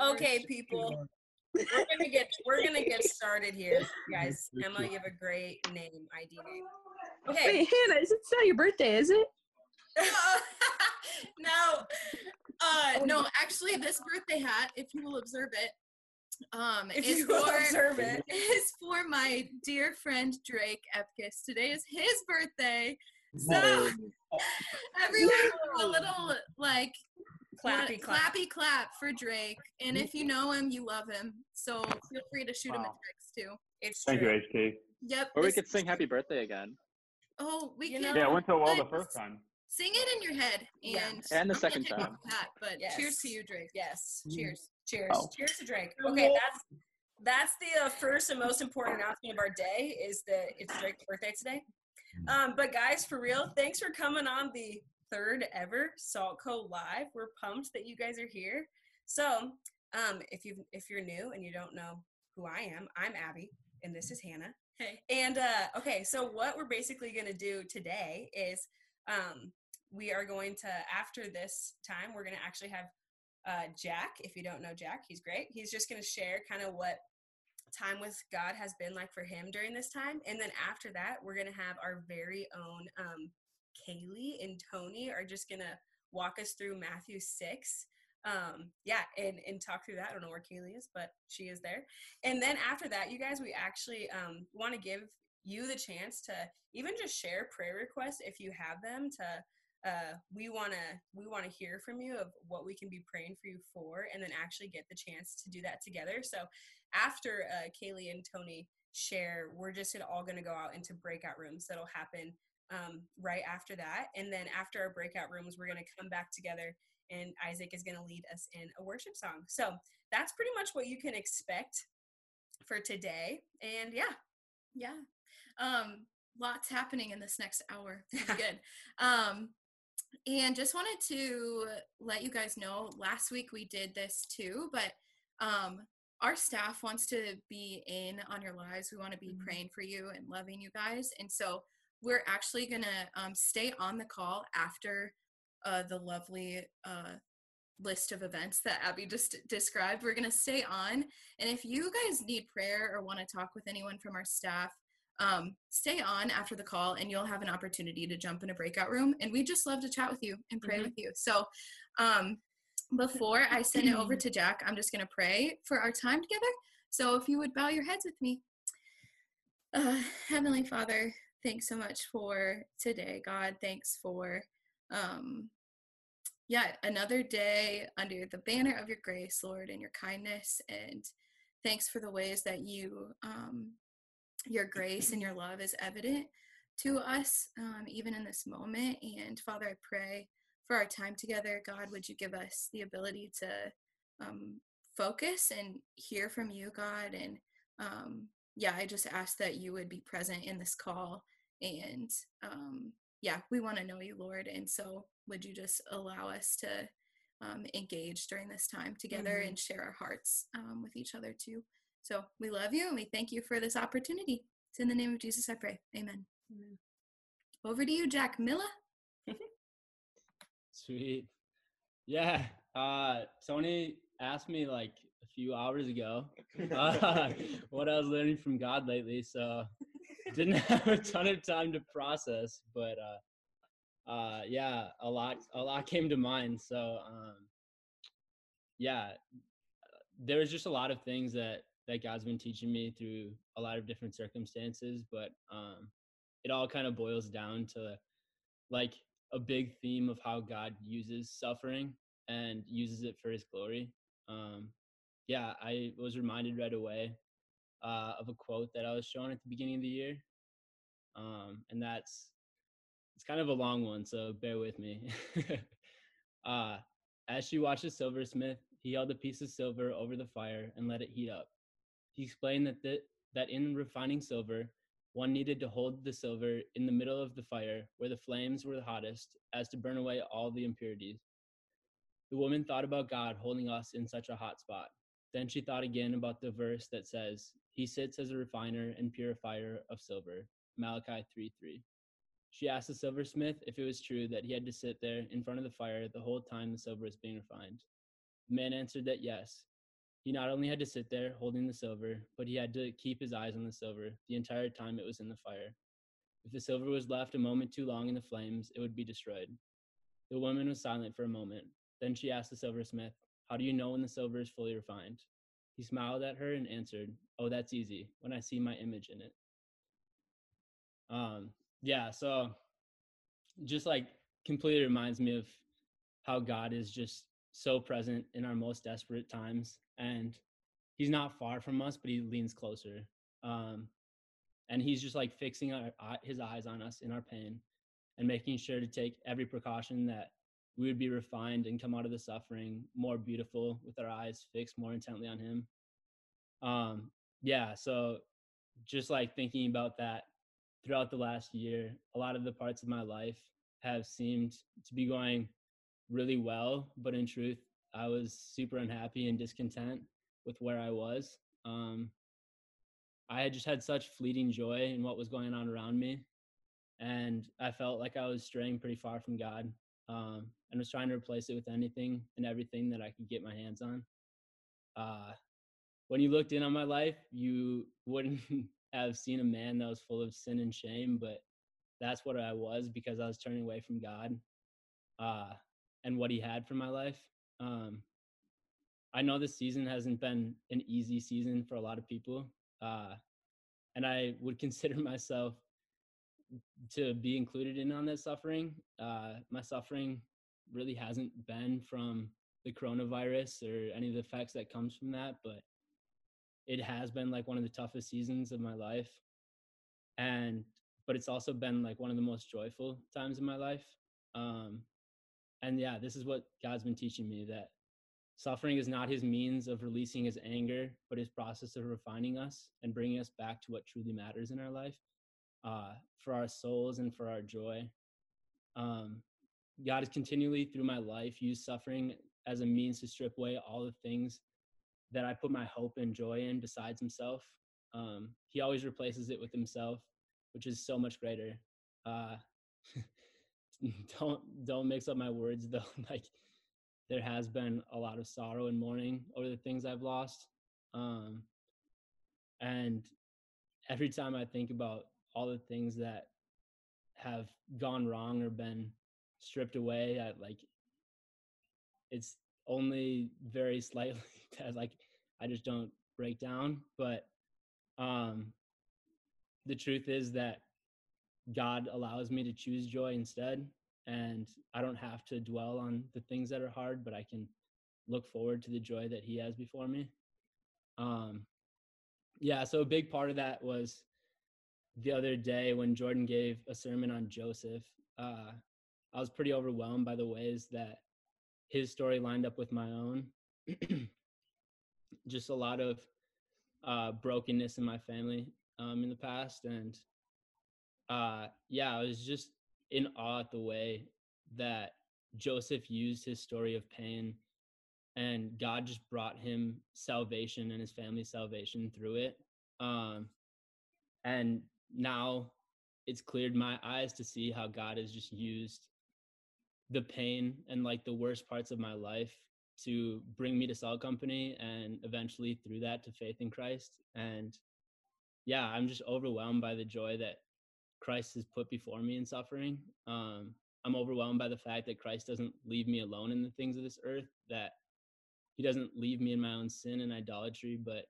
Okay, people. We're gonna get we're gonna get started here, guys. Emma, you have a great name, ID name. Okay. Wait, Hannah, it's not your birthday, is it? no, uh, no. Actually, this birthday hat, if you will observe it, um, If is you for observe it. is for my dear friend Drake Epkiss. Today is his birthday, so everyone a little like Clappy clap. clappy clap for Drake. And if you know him, you love him. So feel free to shoot him a text too. It's Thank true. you, HT. Yep. Or we could sing happy birthday again. Oh, we You can. know- Yeah, it went so well the first time. Sing it in your head, Yeah. and And the I'm second time. the hat, but cheers to you, Drake. Yes. Mm. Cheers. Cheers. Oh. Cheers to Drake. Okay, that's that's the uh, first and most important announcement of our day is that it's Drake's birthday today. Um, but guys, for real, thanks for coming on the third ever Saltco Live. We're pumped that you guys are here. So, um, if you if you're new and you don't know who I am, I'm Abby, and this is Hannah. Hey. And uh, okay, so what we're basically going to do today is um, we are going to, after this time, we're going to actually have uh, Jack. If you don't know Jack, he's great. He's just going to share kind of what time with God has been like for him during this time. And then after that, we're going to have our very own um, Kaylee and Tony are just going to walk us through Matthew 6 um yeah and and talk through that. I don't know where kaylee is but she is there. And then after that you guys we actually um want to give you the chance to even just share prayer requests if you have them to uh we want to we want to hear from you of what we can be praying for you for and then actually get the chance to do that together. So after uh kaylee and tony share we're just all going to go out into breakout rooms. That'll happen um, right after that and then after our breakout rooms we're going to come back together and Isaac is going to lead us in a worship song. So that's pretty much what you can expect for today. And yeah, Yeah. Um, lots happening in this next hour. It's gonna be good. Um, and just wanted to let you guys know last week we did this too, but um, our staff wants to be in on your lives. We want to be Mhm. praying for you and loving you guys. And so we're actually going to um, stay on the call after uh, the lovely uh, list of events that Abby just described. We're going to stay on. And if you guys need prayer or want to talk with anyone from our staff, um, stay on after the call and you'll have an opportunity to jump in a breakout room. And we just love to chat with you and pray Mhm. with you. So um, before I send it over to Jack, I'm just going to pray for our time together. So if you would bow your heads with me. Uh, Heavenly Father, thanks so much for today, God. Thanks for, um, yeah, another day under the banner of your grace, Lord, and your kindness. And thanks for the ways that you, um, your grace and your love is evident to us, um, even in this moment. And Father, I pray for our time together. God, would you give us the ability to um, focus and hear from you, God? And um, yeah, I just ask that you would be present in this call. And um, yeah, we want to know you, Lord. And so would you just allow us to um, engage during this time together Mhm. and share our hearts um, with each other too? So we love you and we thank you for this opportunity. It's in the name of Jesus I pray. Amen. Over to you, Jack Miller. Sweet. Yeah. Uh, Tony asked me like a few hours ago uh, what I was learning from God lately, so didn't have a ton of time to process, but uh, uh, yeah, a lot, a lot came to mind. So um, yeah, there was just a lot of things that that God's been teaching me through a lot of different circumstances, but um, it all kind of boils down to like a big theme of how God uses suffering and uses it for his glory. Um, yeah, I was reminded right away uh, of a quote that I was shown at the beginning of the year. Um, and that's, it's kind of a long one, so bear with me. uh, as she watched the silversmith, he held a piece of silver over the fire and let it heat up. He explained that, th- that in refining silver, one needed to hold the silver in the middle of the fire where the flames were the hottest, as to burn away all the impurities. The woman thought about God holding us in such a hot spot. Then she thought again about the verse that says, He sits as a refiner and purifier of silver. Malachi 3 3. She asked the silversmith if it was true that he had to sit there in front of the fire the whole time the silver was being refined. The man answered that yes, He not only had to sit there holding the silver, but he had to keep his eyes on the silver the entire time it was in the fire. If the silver was left a moment too long in the flames, it would be destroyed. The woman was silent for a moment. Then she asked the silversmith, How do you know when the silver is fully refined? He smiled at her and answered, Oh, that's easy, when I see my image in it. Um, yeah, so just like completely reminds me of how God is just so present in our most desperate times. And he's not far from us, but he leans closer. Um, and he's just like fixing our, his eyes on us in our pain and making sure to take every precaution that we would be refined and come out of the suffering more beautiful with our eyes fixed more intently on him um yeah so just like thinking about that throughout the last year a lot of the parts of my life have seemed to be going really well but in truth i was super unhappy and discontent with where i was um i had just had such fleeting joy in what was going on around me and i felt like i was straying pretty far from god um, and was trying to replace it with anything and everything that I could get my hands on. Uh, when you looked in on my life, you wouldn't have seen a man that was full of sin and shame, but that's what I was because I was turning away from God uh, and what He had for my life. Um, I know this season hasn't been an easy season for a lot of people, uh, and I would consider myself to be included in on that suffering. Uh, my suffering really hasn't been from the coronavirus or any of the effects that comes from that, but it has been like one of the toughest seasons of my life. And but it's also been like one of the most joyful times in my life. Um, and yeah, this is what God's been teaching me that suffering is not his means of releasing his anger, but his process of refining us and bringing us back to what truly matters in our life uh, for our souls and for our joy. Um, God has continually, through my life, used suffering as a means to strip away all the things that I put my hope and joy in besides Himself. Um, he always replaces it with Himself, which is so much greater. Uh, don't don't mix up my words though. like there has been a lot of sorrow and mourning over the things I've lost, um, and every time I think about all the things that have gone wrong or been stripped away I like it's only very slightly that like I just don't break down but um the truth is that God allows me to choose joy instead and I don't have to dwell on the things that are hard but I can look forward to the joy that he has before me. Um yeah so a big part of that was the other day when Jordan gave a sermon on Joseph, uh, I was pretty overwhelmed by the ways that his story lined up with my own. Just a lot of uh, brokenness in my family um, in the past, and uh, yeah, I was just in awe at the way that Joseph used his story of pain, and God just brought him salvation and his family salvation through it. Um, and now it's cleared my eyes to see how God has just used the pain and like the worst parts of my life to bring me to Salt Company and eventually through that to faith in Christ. And yeah, I'm just overwhelmed by the joy that Christ has put before me in suffering. Um, I'm overwhelmed by the fact that Christ doesn't leave me alone in the things of this earth, that he doesn't leave me in my own sin and idolatry, but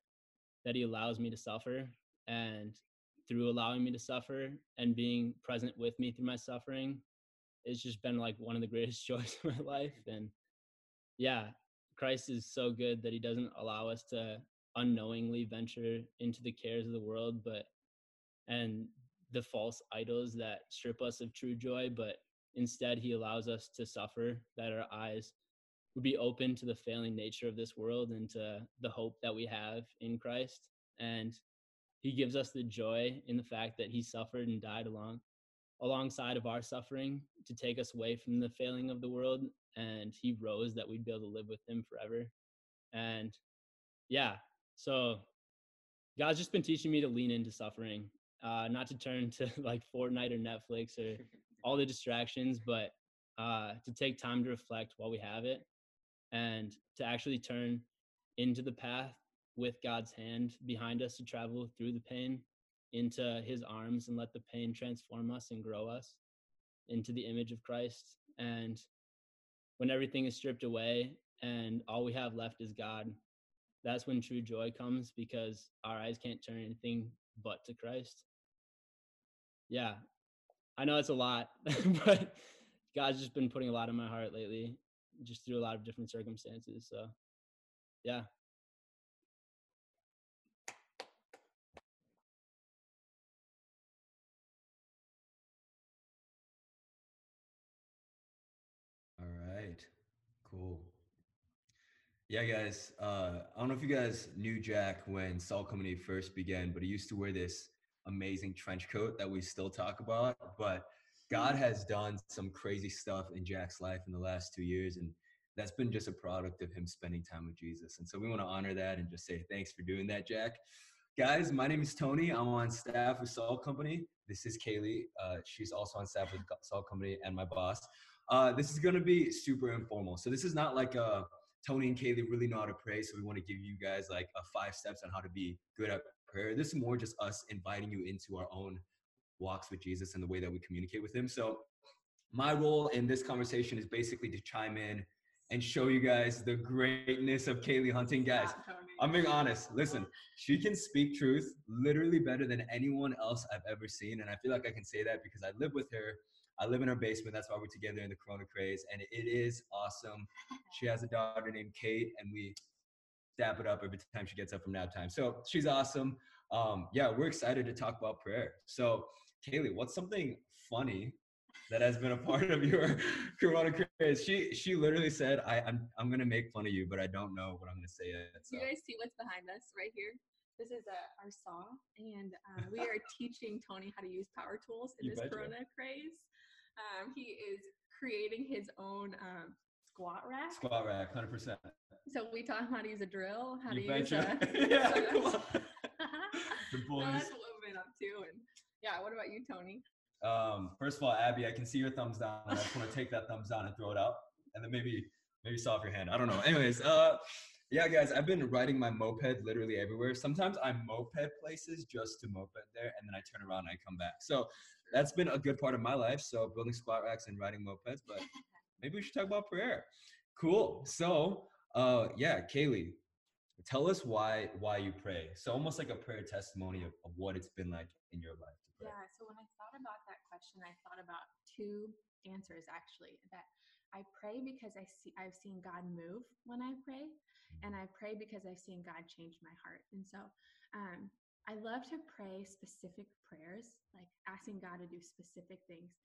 that he allows me to suffer. And through allowing me to suffer and being present with me through my suffering it's just been like one of the greatest joys of my life and yeah christ is so good that he doesn't allow us to unknowingly venture into the cares of the world but and the false idols that strip us of true joy but instead he allows us to suffer that our eyes would be open to the failing nature of this world and to the hope that we have in christ and he gives us the joy in the fact that he suffered and died along alongside of our suffering to take us away from the failing of the world and he rose that we'd be able to live with him forever. And yeah so god's just been teaching me to lean into suffering uh not to turn to like fortnite or netflix or all the distractions but uh to take time to reflect while we have it and to actually turn into the path with God's hand behind us to travel through the pain into his arms and let the pain transform us and grow us into the image of Christ. And when everything is stripped away and all we have left is God, that's when true joy comes because our eyes can't turn anything but to Christ. Yeah, I know it's a lot, but God's just been putting a lot in my heart lately, just through a lot of different circumstances. So, yeah. Cool. Yeah, guys. Uh, I don't know if you guys knew Jack when Salt Company first began, but he used to wear this amazing trench coat that we still talk about. But God has done some crazy stuff in Jack's life in the last two years, and that's been just a product of him spending time with Jesus. And so we want to honor that and just say thanks for doing that, Jack. Guys, my name is Tony. I'm on staff with Salt Company. This is Kaylee. Uh, she's also on staff with Salt Company and my boss. Uh, this is going to be super informal. So this is not like a Tony and Kaylee really know how to pray. So we want to give you guys like a five steps on how to be good at prayer. This is more just us inviting you into our own walks with Jesus and the way that we communicate with him. So my role in this conversation is basically to chime in and show you guys the greatness of Kaylee Hunting. Guys, I'm being honest. Listen, she can speak truth literally better than anyone else I've ever seen. And I feel like I can say that because I live with her. I live in her basement. That's why we're together in the Corona Craze. And it is awesome. She has a daughter named Kate, and we dap it up every time she gets up from nap time. So she's awesome. Um, yeah, we're excited to talk about prayer. So, Kaylee, what's something funny that has been a part of your Corona craze. She she literally said, I, I'm I'm gonna make fun of you, but I don't know what I'm gonna say yet. So. You guys see what's behind us right here? This is uh, our saw, and uh, we are teaching Tony how to use power tools in You this betcha. Corona craze. Um, he is creating his own um, squat rack. Squat rack, hundred percent. So we taught him how to use a drill, how You to use a. yeah, so that's- on. The boys. that's what we've been up to, and yeah. What about you, Tony? Um, first of all, Abby, I can see your thumbs down. I just want to take that thumbs down and throw it up, and then maybe maybe saw off your hand. I don't know. Anyways, uh, yeah, guys, I've been riding my moped literally everywhere. Sometimes I moped places just to moped there, and then I turn around and I come back. So that's been a good part of my life. So building squat racks and riding mopeds, but maybe we should talk about prayer. Cool. So, uh, yeah, Kaylee, tell us why why you pray. So almost like a prayer testimony of, of what it's been like in your life to pray. Yeah, so when I thought about that question, I thought about two answers actually. That I pray because I see I've seen God move when I pray, and I pray because I've seen God change my heart. And so um, I love to pray specific prayers, like asking God to do specific things.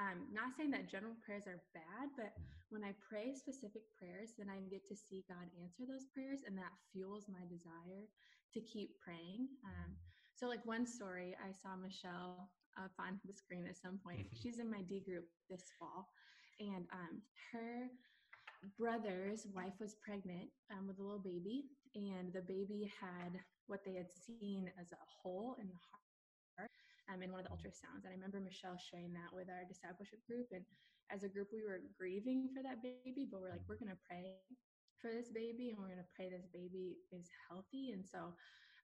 Um, not saying that general prayers are bad, but when I pray specific prayers, then I get to see God answer those prayers, and that fuels my desire to keep praying. Um, so, like one story, I saw Michelle up on the screen at some point. She's in my D group this fall, and um, her brother's wife was pregnant um, with a little baby, and the baby had what they had seen as a hole in the heart um, in one of the ultrasounds. And I remember Michelle sharing that with our discipleship group, and as a group, we were grieving for that baby, but we're like, we're gonna pray for this baby, and we're gonna pray this baby is healthy, and so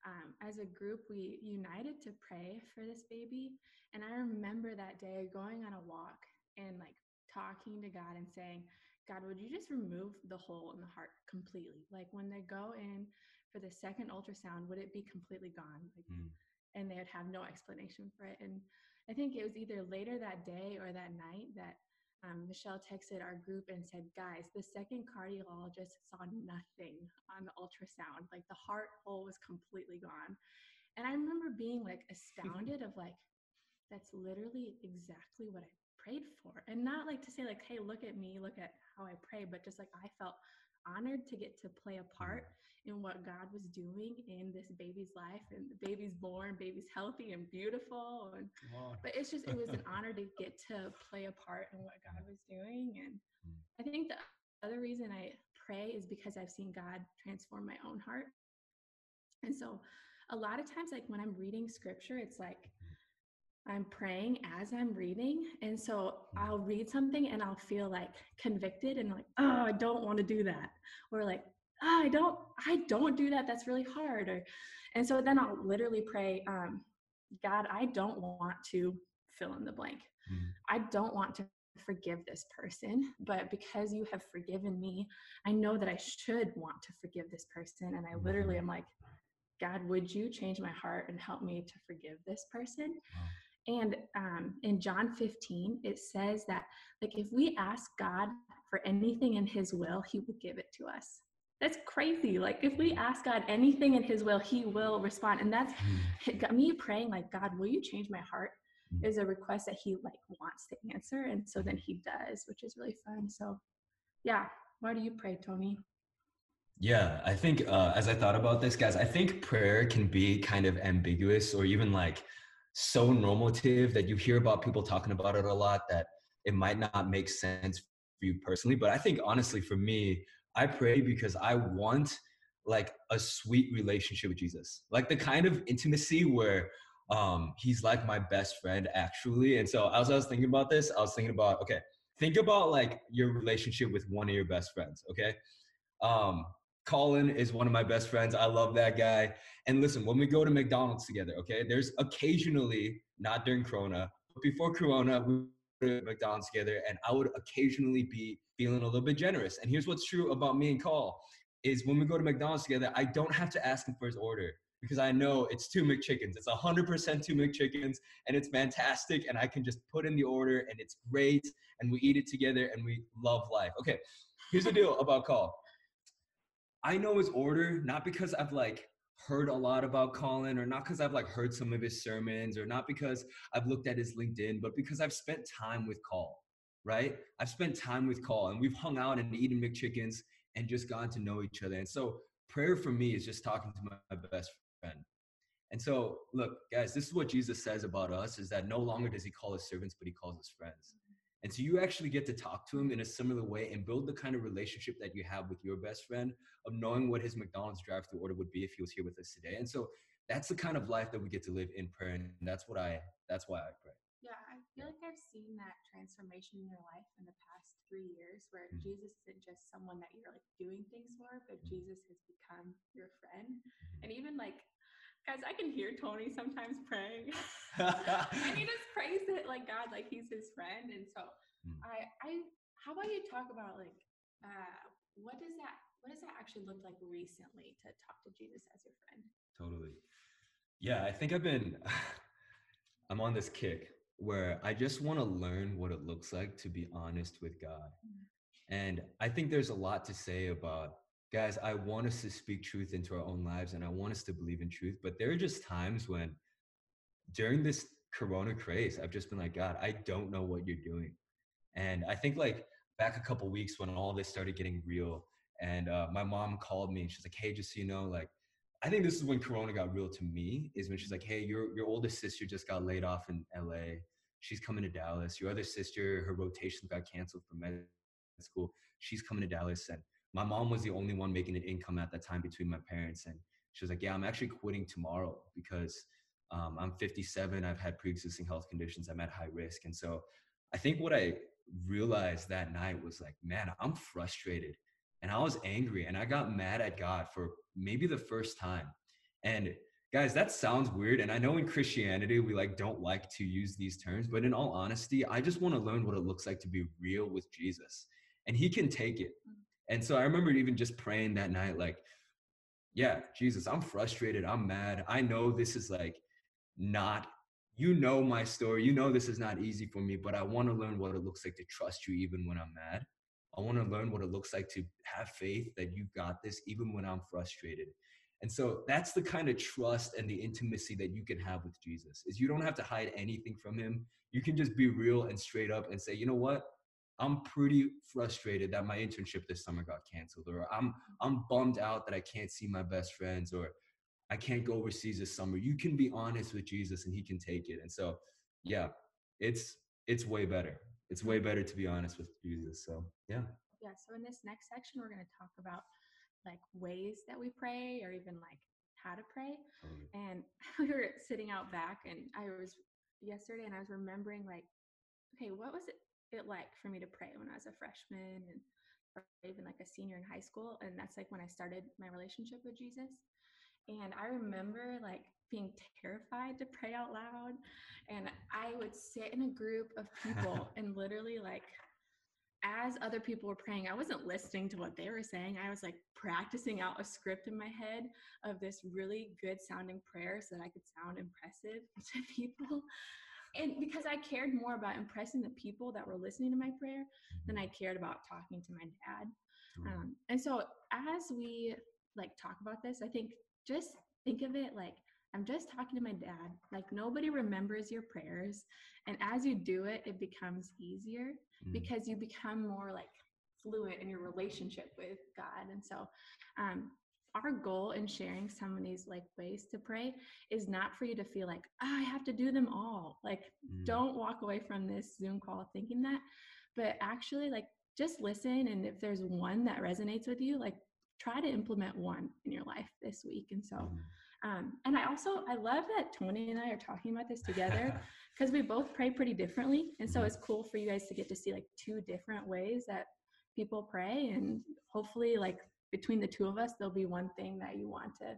um, as a group, we united to pray for this baby. And I remember that day going on a walk and like talking to God and saying, God, would you just remove the hole in the heart completely? Like when they go in for the second ultrasound, would it be completely gone? Like, Mm. And they would have no explanation for it. And I think it was either later that day or that night that um, Michelle texted our group and said, guys, the second cardiologist saw nothing on the ultrasound. Like the heart hole was completely gone. And I remember being like astounded of like, that's literally exactly what I prayed for. And not like to say like, hey, look at me, look at how I pray, but just like I felt honored to get to play a part in what God was doing in this baby's life. And the baby's born, baby's healthy and beautiful. And on. but it's just it was an honor to get to play a part in what God was doing. And Mm. I think the other reason I pray is because I've seen God transform my own heart. And so a lot of times, like when I'm reading scripture, it's like I'm praying as I'm reading. And so I'll read something and I'll feel like convicted and like, oh, I don't want to do that. Or like, ah, I don't, I don't do that. That's really hard. Or, and so then I'll literally pray, um, God, I don't want to fill in the blank. Mm. I don't want to forgive this person, but because you have forgiven me, I know that I should want to forgive this person. And I literally am like, God, would you change my heart and help me to forgive this person? And um, in John 15, it says that like if we ask God for anything in His will, He will give it to us. That's crazy. Like if we ask God anything in His will, He will respond. And that's it got me praying like, God, will you change my heart? Mm. Is a request that He like wants to answer, and so then He does, which is really fun. So, yeah. Why do you pray, Tony? Yeah, I think uh, as I thought about this, guys, I think prayer can be kind of ambiguous or even like so normative that you hear about people talking about it a lot that it might not make sense for you personally. But I think honestly, for me, I pray because I want like a sweet relationship with Jesus, like the kind of intimacy where um, he's like my best friend actually. And so as I was thinking about this, I was thinking about okay, think about like your relationship with one of your best friends. Okay, um, Colin is one of my best friends. I love that guy. And listen, when we go to McDonald's together, okay, there's occasionally, not during Corona, but before Corona, we go to McDonald's together, and I would occasionally be feeling a little bit generous. And here's what's true about me and Call is when we go to McDonald's together, I don't have to ask him for his order because I know it's two McChickens. It's 100% two McChickens, and it's fantastic. And I can just put in the order, and it's great. And we eat it together, and we love life. Okay, here's the deal about Call. I know his order not because I've like heard a lot about Colin or not because I've like heard some of his sermons or not because I've looked at his LinkedIn, but because I've spent time with Call, right? I've spent time with Call and we've hung out and eaten McChickens and just gotten to know each other. And so prayer for me is just talking to my best friend. And so look, guys, this is what Jesus says about us is that no longer does he call us servants, but he calls us friends. And so you actually get to talk to him in a similar way and build the kind of relationship that you have with your best friend of knowing what his McDonald's drive through order would be if he was here with us today. And so that's the kind of life that we get to live in prayer. And that's what I that's why I pray. Yeah, I feel like I've seen that transformation in your life in the past three years where Mhm. Jesus isn't just someone that you're like doing things for, but Mhm. Jesus has become your friend. And even like, guys, I can hear Tony sometimes praying. and he just prays it like God, like he's his friend. And so Mm. I, I, how about you talk about like, uh, what does that, what does that actually look like recently to talk to Jesus as your friend? Totally. Yeah, I think I've been I'm on this kick where I just want to learn what it looks like to be honest with God. And I think there's a lot to say about guys, I want us to speak truth into our own lives and I want us to believe in truth, but there are just times when during this corona craze, I've just been like, God, I don't know what you're doing. And I think like back a couple weeks when all this started getting real and uh, my mom called me and she's like, Hey, just so you know, like I think this is when Corona got real to me. Is when she's like, "Hey, your your oldest sister just got laid off in L.A. She's coming to Dallas. Your other sister, her rotation got canceled from med school. She's coming to Dallas." And my mom was the only one making an income at that time between my parents. And she was like, "Yeah, I'm actually quitting tomorrow because um, I'm 57. I've had pre-existing health conditions. I'm at high risk." And so, I think what I realized that night was like, "Man, I'm frustrated." and I was angry and I got mad at God for maybe the first time. And guys, that sounds weird. And I know in Christianity, we like don't like to use these terms, but in all honesty, I just want to learn what it looks like to be real with Jesus and he can take it. And so I remember even just praying that night, like, yeah, Jesus, I'm frustrated. I'm mad. I know this is like not, you know, my story. You know, this is not easy for me, but I want to learn what it looks like to trust you even when I'm mad. I want to learn what it looks like to have faith that you got this even when I'm frustrated. And so that's the kind of trust and the intimacy that you can have with Jesus. Is you don't have to hide anything from him. You can just be real and straight up and say, "You know what? I'm pretty frustrated that my internship this summer got canceled or I'm I'm bummed out that I can't see my best friends or I can't go overseas this summer." You can be honest with Jesus and he can take it. And so, yeah, it's it's way better. It's way better to be honest with Jesus. So, yeah. Yeah. So in this next section, we're going to talk about like ways that we pray or even like how to pray. Totally. And we were sitting out back and I was yesterday and I was remembering like, okay, what was it, it like for me to pray when I was a freshman and and like a senior in high school, and that's like when I started my relationship with Jesus. And I remember like being terrified to pray out loud, and I would sit in a group of people and literally like as other people were praying, I wasn't listening to what they were saying. I was like practicing out a script in my head of this really good sounding prayer so that I could sound impressive to people. And because I cared more about impressing the people that were listening to my prayer than I cared about talking to my dad. Um, and so as we like talk about this, I think just think of it like I'm just talking to my dad. Like nobody remembers your prayers. And as you do it, it becomes easier Mm. because you become more like fluent in your relationship with God. And so um our goal in sharing some of these like ways to pray is not for you to feel like oh, I have to do them all. Like Mm. don't walk away from this Zoom call thinking that, but actually like just listen and if there's one that resonates with you, like try to implement one in your life this week. And so Mm. um, and I also I love that Tony and I are talking about this together because we both pray pretty differently, and so Mhm. it's cool for you guys to get to see like two different ways that people pray, and hopefully like between the two of us, there'll be one thing that you want to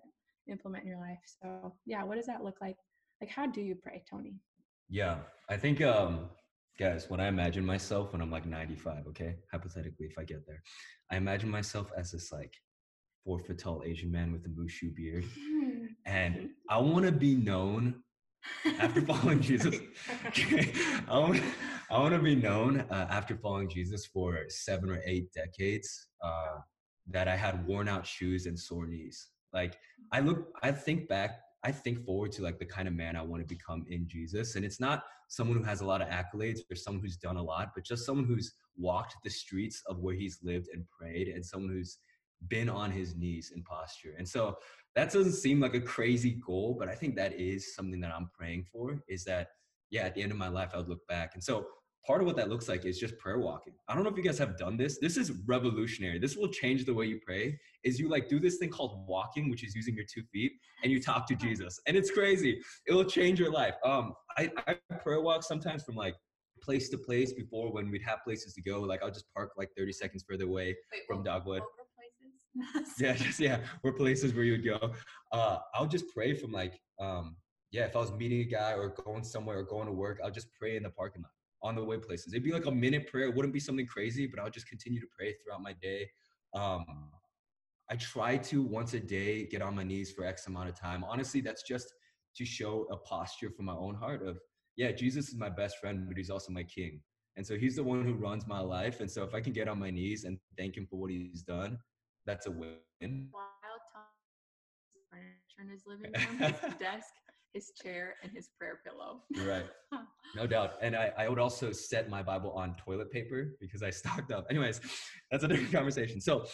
implement in your life. So yeah, what does that look like? Like how do you pray, Tony? Yeah, I think, um, guys, when I imagine myself when I'm like 95, okay, hypothetically, if I get there, I imagine myself as this like four foot tall Asian man with a mushu beard, and I want to be known after following Jesus. Okay, I want, I want to be known uh, after following Jesus for seven or eight decades. Uh, that I had worn out shoes and sore knees. Like I look, I think back, I think forward to like the kind of man I want to become in Jesus, and it's not someone who has a lot of accolades or someone who's done a lot, but just someone who's walked the streets of where he's lived and prayed, and someone who's been on his knees in posture. And so that doesn't seem like a crazy goal, but I think that is something that I'm praying for is that, yeah, at the end of my life, I would look back. And so part of what that looks like is just prayer walking. I don't know if you guys have done this. This is revolutionary. This will change the way you pray. Is you like do this thing called walking, which is using your two feet, and you talk to Jesus. And it's crazy. It will change your life. Um, I, I prayer walk sometimes from like place to place before when we'd have places to go. Like I'll just park like 30 seconds further away Wait, from Dogwood. yeah, just yeah, we're places where you would go. Uh, I'll just pray from like, um, yeah, if I was meeting a guy or going somewhere or going to work, I'll just pray in the parking lot on the way places. It'd be like a minute prayer. It wouldn't be something crazy, but I'll just continue to pray throughout my day. Um, I try to once a day get on my knees for X amount of time. Honestly, that's just to show a posture from my own heart of, yeah, Jesus is my best friend, but he's also my king. And so he's the one who runs my life. And so if I can get on my knees and thank him for what he's done, that's a win. While Tony's furniture in his living room, his desk, his chair, and his prayer pillow. Right. No doubt. And I, I would also set my Bible on toilet paper because I stocked up. Anyways, that's a different conversation. So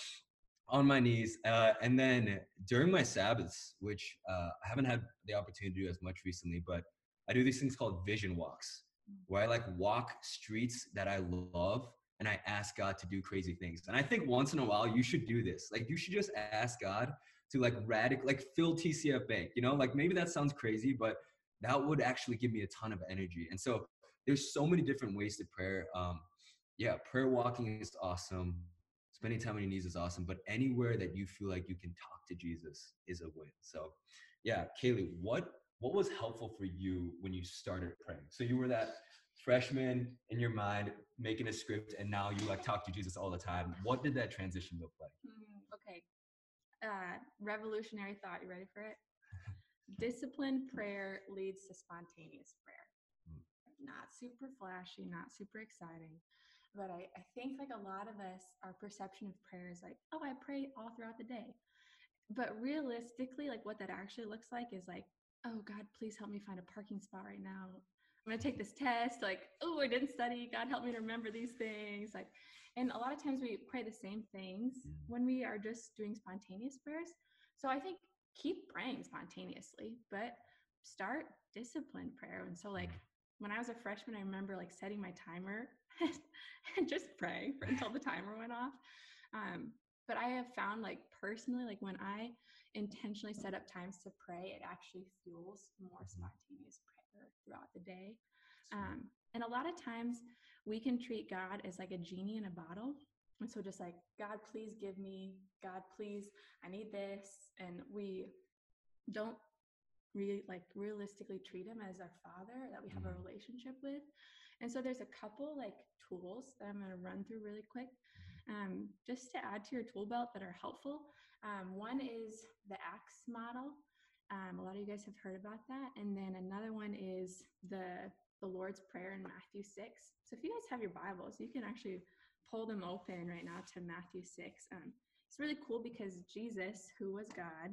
on my knees. Uh, and then during my Sabbaths, which uh, I haven't had the opportunity to do as much recently, but I do these things called vision walks where I like walk streets that I love and I ask God to do crazy things. And I think once in a while you should do this. Like you should just ask God to like radical like fill TCF Bank, you know? Like maybe that sounds crazy, but that would actually give me a ton of energy. And so there's so many different ways to prayer. Um, yeah, prayer walking is awesome. Spending time on your knees is awesome, but anywhere that you feel like you can talk to Jesus is a win. So, yeah, Kaylee, what what was helpful for you when you started praying? So you were that freshman in your mind making a script, and now you like talk to Jesus all the time. What did that transition look like? Hmm. Uh, revolutionary thought. You ready for it? Disciplined prayer leads to spontaneous prayer. Mm. Not super flashy, not super exciting. But I, I think like a lot of us, our perception of prayer is like, oh, I pray all throughout the day. But realistically, like what that actually looks like is like, oh God, please help me find a parking spot right now. I'm gonna take this test. Like, oh, I didn't study. God help me to remember these things. Like, and a lot of times we pray the same things Mm. when we are just doing spontaneous prayers. So I think keep praying spontaneously, but start disciplined prayer. And so like when I was a freshman, I remember like setting my timer and just praying for, until the timer went off. Um, but I have found like personally, like when I intentionally set up times to pray, it actually fuels more Mhm. spontaneous prayer throughout the day. Um, and a lot of times we can treat God as like a genie in a bottle. and so just like god please give me god please i need this. And we don't really like realistically treat him as our father that we have a Mhm. relationship with. And so there's a couple like tools that i'm going to run through really quick um, just to add to your tool belt that are helpful. Um, one is the ACTS model. Um, a lot of you guys have heard about that. And then another one is the the lord's prayer in matthew 6 so if you guys have your bibles you can actually pull them open right now to matthew 6 um, it's really cool because jesus who was god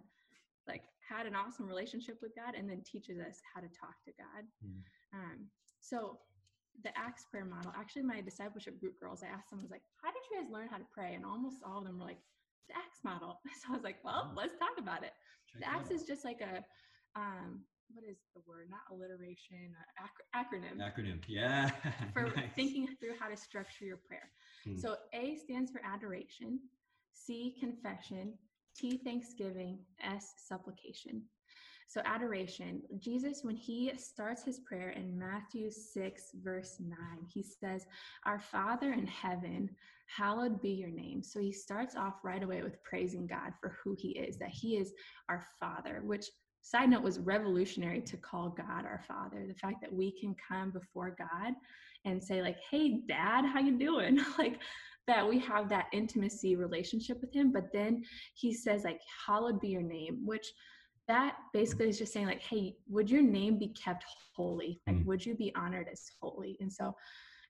like had an awesome relationship with god and then teaches us how to talk to god. Mm. um, so the acts prayer model actually my discipleship group girls i asked them I was like how did you guys learn how to pray? And almost all of them were like the acts model. So i was like well Oh. let's talk about it. Check the acts is just like a um, what is the word not alliteration uh, ac- acronym acronym. Yeah. for Nice. thinking through how to structure your prayer. Hmm. So A stands for adoration, C confession, T thanksgiving, S supplication. So adoration, Jesus when he starts his prayer in Matthew 6 verse 9, he says, "Our Father in heaven, hallowed be your name." So he starts off right away with praising God for who he is, that he is our Father, which side note was revolutionary to call God our Father. The fact that we can come before God and say like hey dad how you doing like that we have that intimacy relationship with him but then he says like hallowed be your name which that basically is just saying like hey would your name be kept holy like Mm. would you be honored as holy and so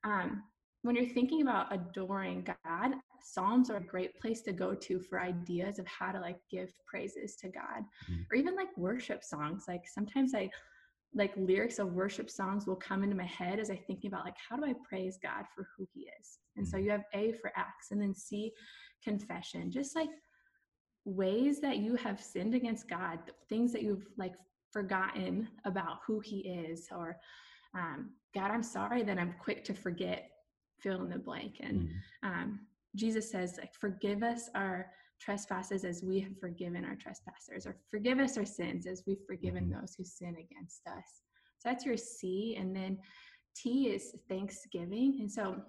um when you're thinking about adoring god psalms are a great place to go to for ideas of how to like give praises to god Mm. or even like worship songs like sometimes i like lyrics of worship songs will come into my head as I think about like how do I praise God for who he is. And so Mhm. you have A for acts and then C confession. Just like ways that you have sinned against God, things that you've like forgotten about who he is or um, God, I'm sorry that I'm quick to forget fill in the blank. And Mm. um, Jesus says, like, forgive us our trespasses as we have forgiven our trespassers, or forgive us our sins as we've forgiven Mhm. those who sin against us. So that's your C. And then T is thanksgiving. And so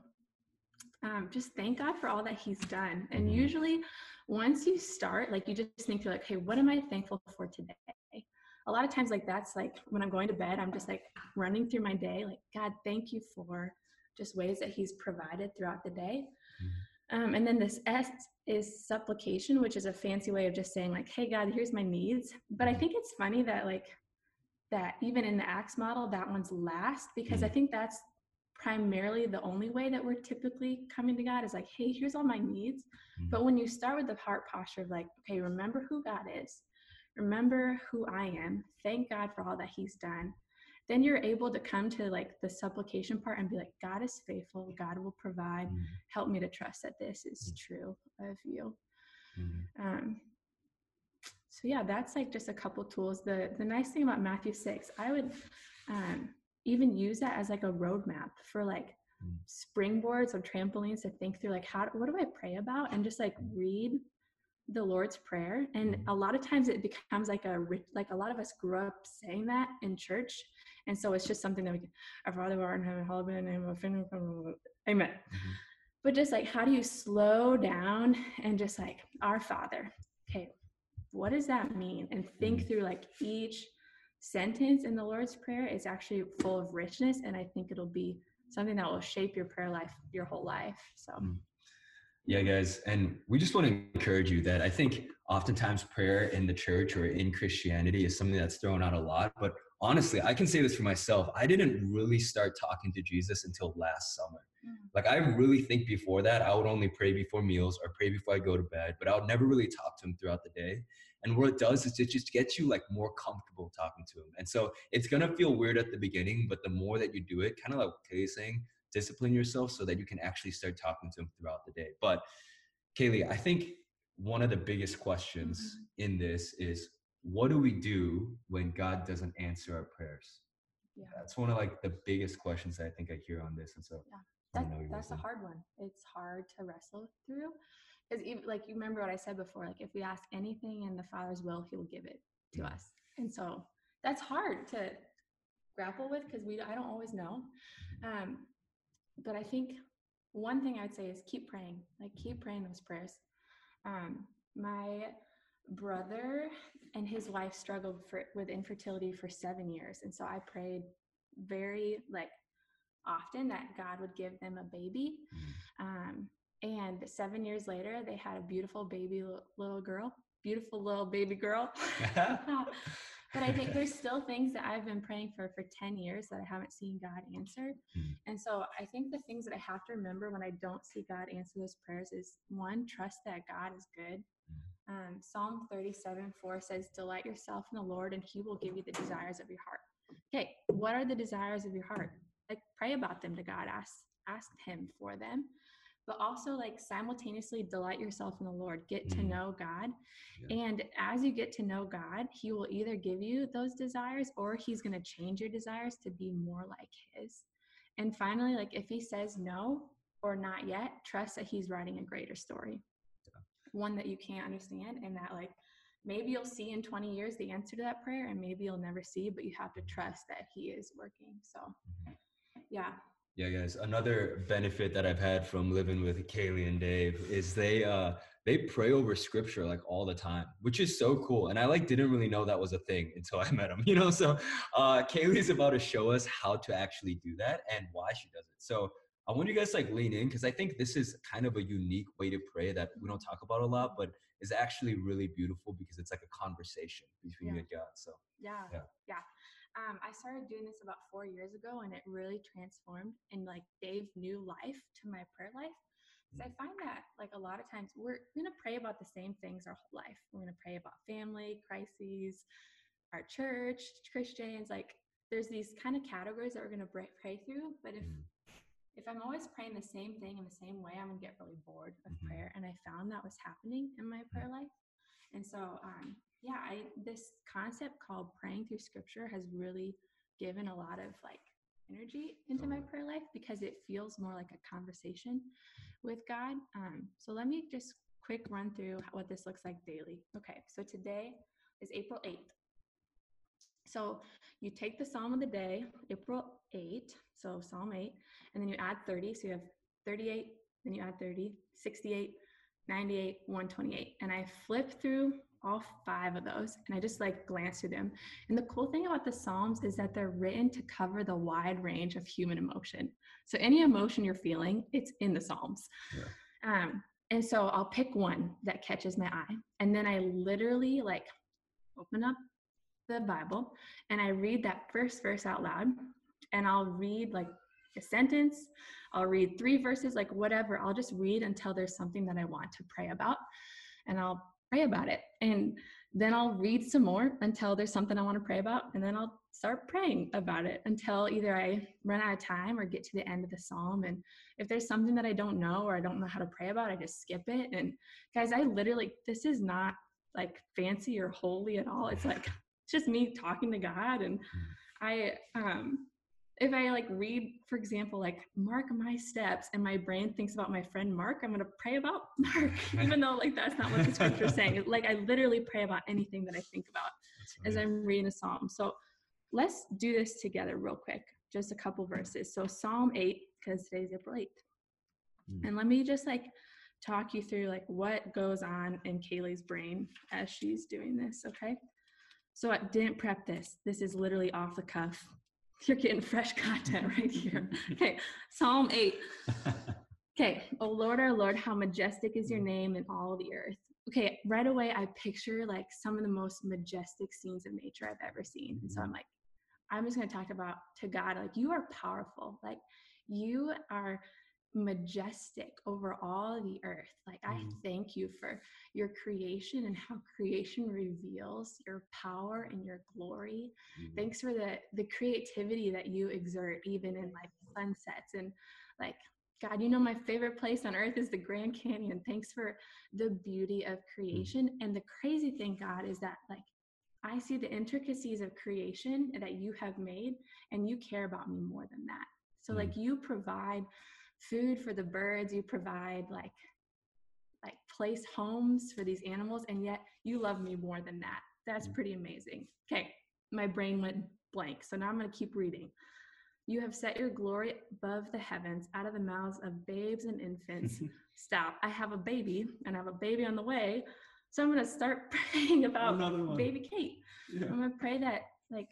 um, just thank God for all that He's done. And Mhm. usually, once you start, like, you just think, you're like, hey, what am I thankful for today? A lot of times, like, that's like when I'm going to bed, I'm just like running through my day, like, God, thank you for just ways that He's provided throughout the day. Um, and then this S is supplication, which is a fancy way of just saying, like, hey, God, here's my needs. But I think it's funny that, like, that even in the ACTS model, that one's last because I Mm. think that's primarily the only way that we're typically coming to God is like, hey, here's all my needs. But when you start with the heart posture of like, okay, remember who God is, remember who I am, thank God for all that He's done, then you're able to come to like the supplication part and be like, God is faithful, God will provide, Mm. help me to trust that this is true of you. Mhm. Um, so yeah, that's like just a couple tools. The the nice thing about Matthew six, I would um, even use that as like a roadmap for like Mm. springboards or trampolines to think through like how what do I pray about and just like read the Lord's prayer. And Mhm. a lot of times it becomes like a like a lot of us grew up saying that in church, and so it's just something that we can. Our Father who art in heaven, hallowed be thy name. Amen Mhm. but just like how do you slow down and just like our father okay what does that mean and think Mhm. through like each sentence in the lord's prayer is actually full of richness and i think it'll be something that will shape your prayer life your whole life so Mm. Yeah, guys. And we just want to encourage you that I think oftentimes prayer in the church or in Christianity is something that's thrown out a lot. But honestly, I can say this for myself. I didn't really start talking to Jesus until last summer. Mhm. Like, I really think before that, I would only pray before meals or pray before I go to bed, but I would never really talk to him throughout the day. And what it does is it just gets you like more comfortable talking to him. And so it's to feel weird at the beginning, but the more that you do it, kind of like Kaylee's saying, discipline yourself so that you can actually start talking to him throughout the day. But Kaylee, I think one of the biggest questions in this is what do we do when God doesn't answer our prayers? Yeah. That's one of like the biggest questions that I think I hear on this. And so I that, that's a hard one it's hard to wrestle through because even like you remember what i said before like if we ask anything in the father's will he will give it to Mhm. us and so that's hard to grapple with because we i don't always know um, but i think one thing I'd say is keep praying. Like keep praying those prayers. Um, my brother and his wife struggled for, with infertility for seven years, and so I prayed very like often that God would give them a baby. Um, and seven years later, they had a beautiful baby little girl, beautiful little baby girl. but I think there's still things that I've been praying for for 10 years that I haven't seen God answer. Mhm. And so I think the things that I have to remember when I don't see God answer those prayers is one, trust that God is good. Um, Psalm 37 4 says, Delight yourself in the Lord, and he will give you the desires of your heart. Okay, what are the desires of your heart? Like, pray about them to God, ask, ask him for them. But also, like, simultaneously delight yourself in the Lord, get to Mhm. know God. Yeah. And as you get to know God, he will either give you those desires or he's going to change your desires to be more like his. And finally, like, if he says no or not yet, trust that he's writing a greater story one that you can't understand and that like maybe you'll see in 20 years the answer to that prayer and maybe you'll never see but you have to trust that he is working so yeah Yeah, guys. Another benefit that I've had from living with Kaylee and Dave is they uh they pray over scripture like all the time, which is so cool. And I like didn't really know that was a thing until I met them, you know. So uh Kaylee's about to show us how to actually do that and why she does it. So I want you guys to, like lean in because I think this is kind of a unique way to pray that we don't talk about a lot, but is actually really beautiful because it's like a conversation between you and God. So yeah Yeah. yeah um, i started doing this about four years ago and it really transformed and like gave new life to my prayer life because i find that like a lot of times we're going to pray about the same things our whole life we're going to pray about family crises our church christians like there's these kind of categories that we're going to pray through but if Mhm. If i'm always praying the same thing in the same way i'm to get really bored of Mhm. prayer and i found that was happening in my prayer life. And so um yeah i this concept called praying through scripture has really given a lot of like energy into my prayer life because it feels more like a conversation with god. Um so let me just quick run through what this looks like daily. Okay so today is april 8th so you take the psalm of the day april 8 so psalm 8 and then you add 30 so you have 38 then you add 30 68 98 128 and i flip through all five of those and i just like glance through them. And the cool thing about the psalms is that they're written to cover the wide range of human emotion. So any emotion you're feeling it's in the psalms. Um, and so i'll pick one that catches my eye and then i literally like open up the bible and i read that first verse out loud and i'll read like a sentence I'll read three verses, like whatever. I'll just read until there's something that I want to pray about and I'll pray about it. And then I'll read some more until there's something I want to pray about. And then I'll start praying about it until either I run out of time or get to the end of the psalm. And if there's something that I don't know or I don't know how to pray about, I just skip it. And guys, I literally, this is not like fancy or holy at all. It's like, just me talking to God. And I, um, if I like read, for example, like mark my steps and my brain thinks about my friend Mark, I'm gonna pray about Mark, even though like that's not what the scripture is saying. Like I literally pray about anything that I think about as. I'm reading a psalm. So let's do this together real quick. Just a couple verses. So Psalm 8, because today's April 8th. Mm. And let me just like talk you through like what goes on in Kaylee's brain as she's doing this, okay? So I didn't prep this. This is literally off the cuff. You're getting fresh content right here. Okay, Psalm 8. Okay, oh Lord, our Lord, how majestic is your mm. name in all the earth. Okay, right away I picture like some of the most majestic scenes of nature I've ever seen. And so I'm mm-hmm. like, I'm just gonna talk about to God, like you are powerful. Like you are majestic over all the earth. Like I Mm. thank you for your creation and how creation reveals your power and your glory Mhm. thanks for the the creativity that you exert even in like sunsets and like god you know my favorite place on earth is the grand canyon thanks for the beauty of creation and the crazy thing god is that like i see the intricacies of creation that you have made and you care about me more than that so Mm. like you provide food for the birds you provide like like place homes for these animals and yet you love me more than that that's Mm. pretty amazing okay my brain went blank so now i'm going to keep reading You have set your glory above the heavens, out of the mouths of babes and infants. Stop. I have a baby, and I have a baby on the way. So I'm going to start praying about baby Kate. Yeah. I'm going to pray that, like,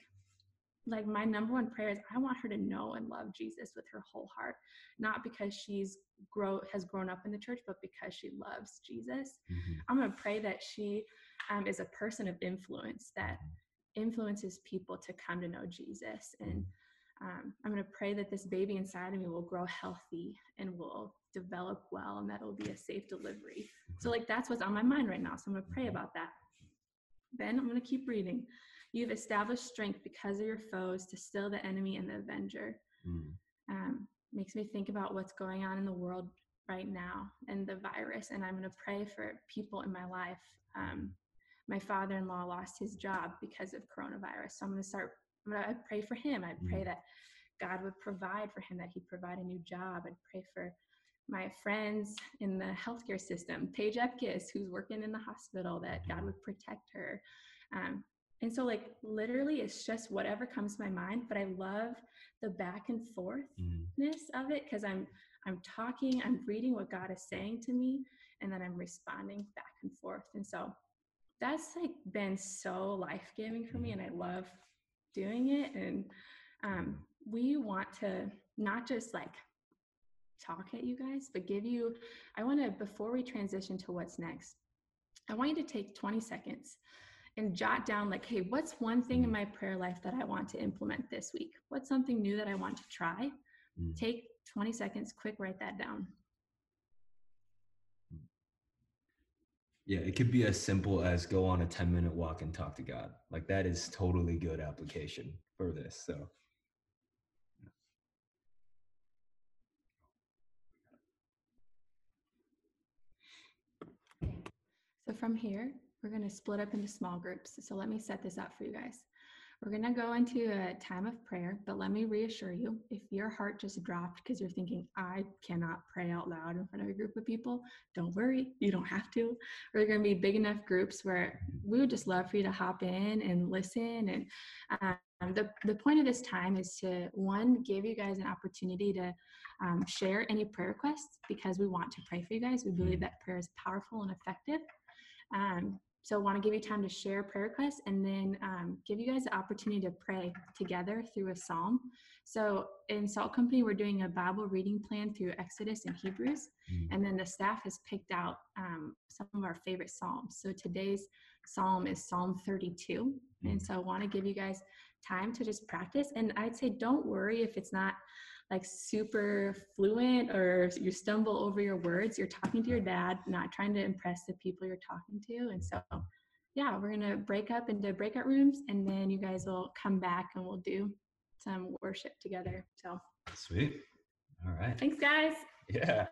like my number one prayer is I want her to know and love Jesus with her whole heart, not because she's grow has grown up in the church, but because she loves Jesus. Mhm. I'm going to pray that she um, is a person of influence that influences people to come to know Jesus. And um, I'm going to pray that this baby inside of me will grow healthy and will develop well and that it'll be a safe delivery. So, like, that's what's on my mind right now. So, I'm going to pray about that. Then I'm going to keep reading. You've established strength because of your foes to still the enemy and the avenger Mm. um, makes me think about what's going on in the world right now and the virus. And I'm going to pray for people in my life. Um, my father in law lost his job because of coronavirus. So I'm going to start, I'm going to pray for him. I pray Mm. that God would provide for him, that he'd provide a new job. I'd pray for my friends in the healthcare system, Paige Epkiss, who's working in the hospital, that God would protect her. Um, and so, like, literally, it's just whatever comes to my mind. But I love the back and forthness Mm. of it because I'm I'm talking, I'm reading what God is saying to me, and then I'm responding back and forth. And so that's like been so life giving for me, and I love doing it. And um, we want to not just like talk at you guys, but give you. I want to before we transition to what's next. I want you to take 20 seconds and jot down like hey what's one thing in my prayer life that i want to implement this week what's something new that i want to try Mm. take 20 seconds quick write that down Yeah, it could be as simple as go on a 10 minute walk and talk to God. Like that is totally good application for this. So so from here we're going to split up into small groups so let me set this up for you guys. We're going to go into a time of prayer but let me reassure you if your heart just dropped because you're thinking i cannot pray out loud in front of a group of people don't worry you don't have to. We're going to be big enough groups where we would just love for you to hop in and listen and um, the, the point of this time is to one give you guys an opportunity to um, share any prayer requests because we want to pray for you guys. We believe that prayer is powerful and effective. Um, so I want to give you time to share prayer requests and then um, give you guys the opportunity to pray together through a psalm so in salt company we're doing a bible reading plan through exodus and hebrews Mm. and then the staff has picked out um, some of our favorite psalms so today's psalm is psalm 32 and Mm. so i want to give you guys time to just practice and i'd say don't worry if it's not like super fluent or you stumble over your words you're talking to your dad not trying to impress the people you're talking to and so yeah we're to break up into breakout rooms and then you guys will come back and we'll do some worship together so sweet. All right. thanks guys Yeah.